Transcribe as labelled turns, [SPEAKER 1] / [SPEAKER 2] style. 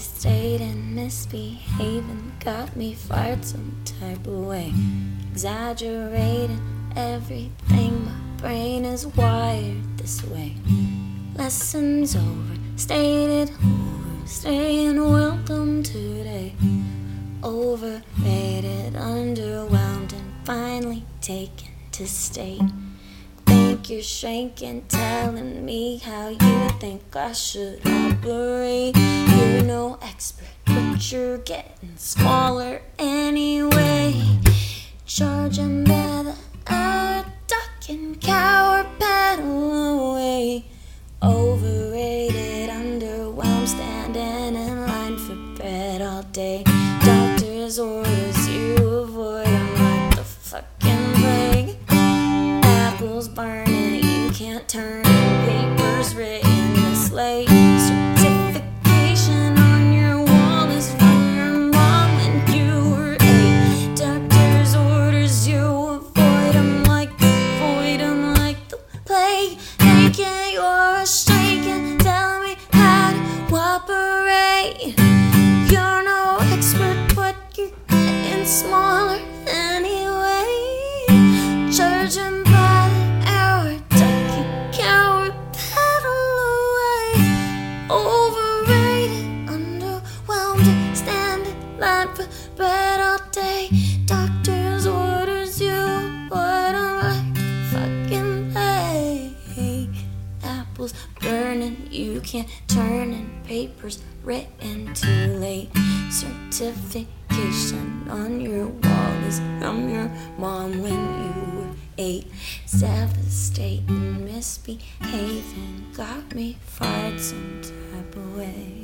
[SPEAKER 1] Devastating, misbehaving, got me fired some type of way. Exaggerating everything, my brain is wired this way. Lessons over, stated over, staying welcome today. Overrated, underwhelmed, and finally taken to stay. You're shrinking, telling me how you think I should operate. You're no expert, but you're getting smaller anyway. Charging by the hour, ducking, cower, pedal away. Overrated, underwhelmed, standing in line for bread all day. Doctor's orders, turn line for all day. Doctor's orders, you what I'm like fucking plague. Apples burning, you can't turn in papers written too late. Certification on your wall is from your mom when you were eight. Devastating, misbehaving, got me fired some type of way.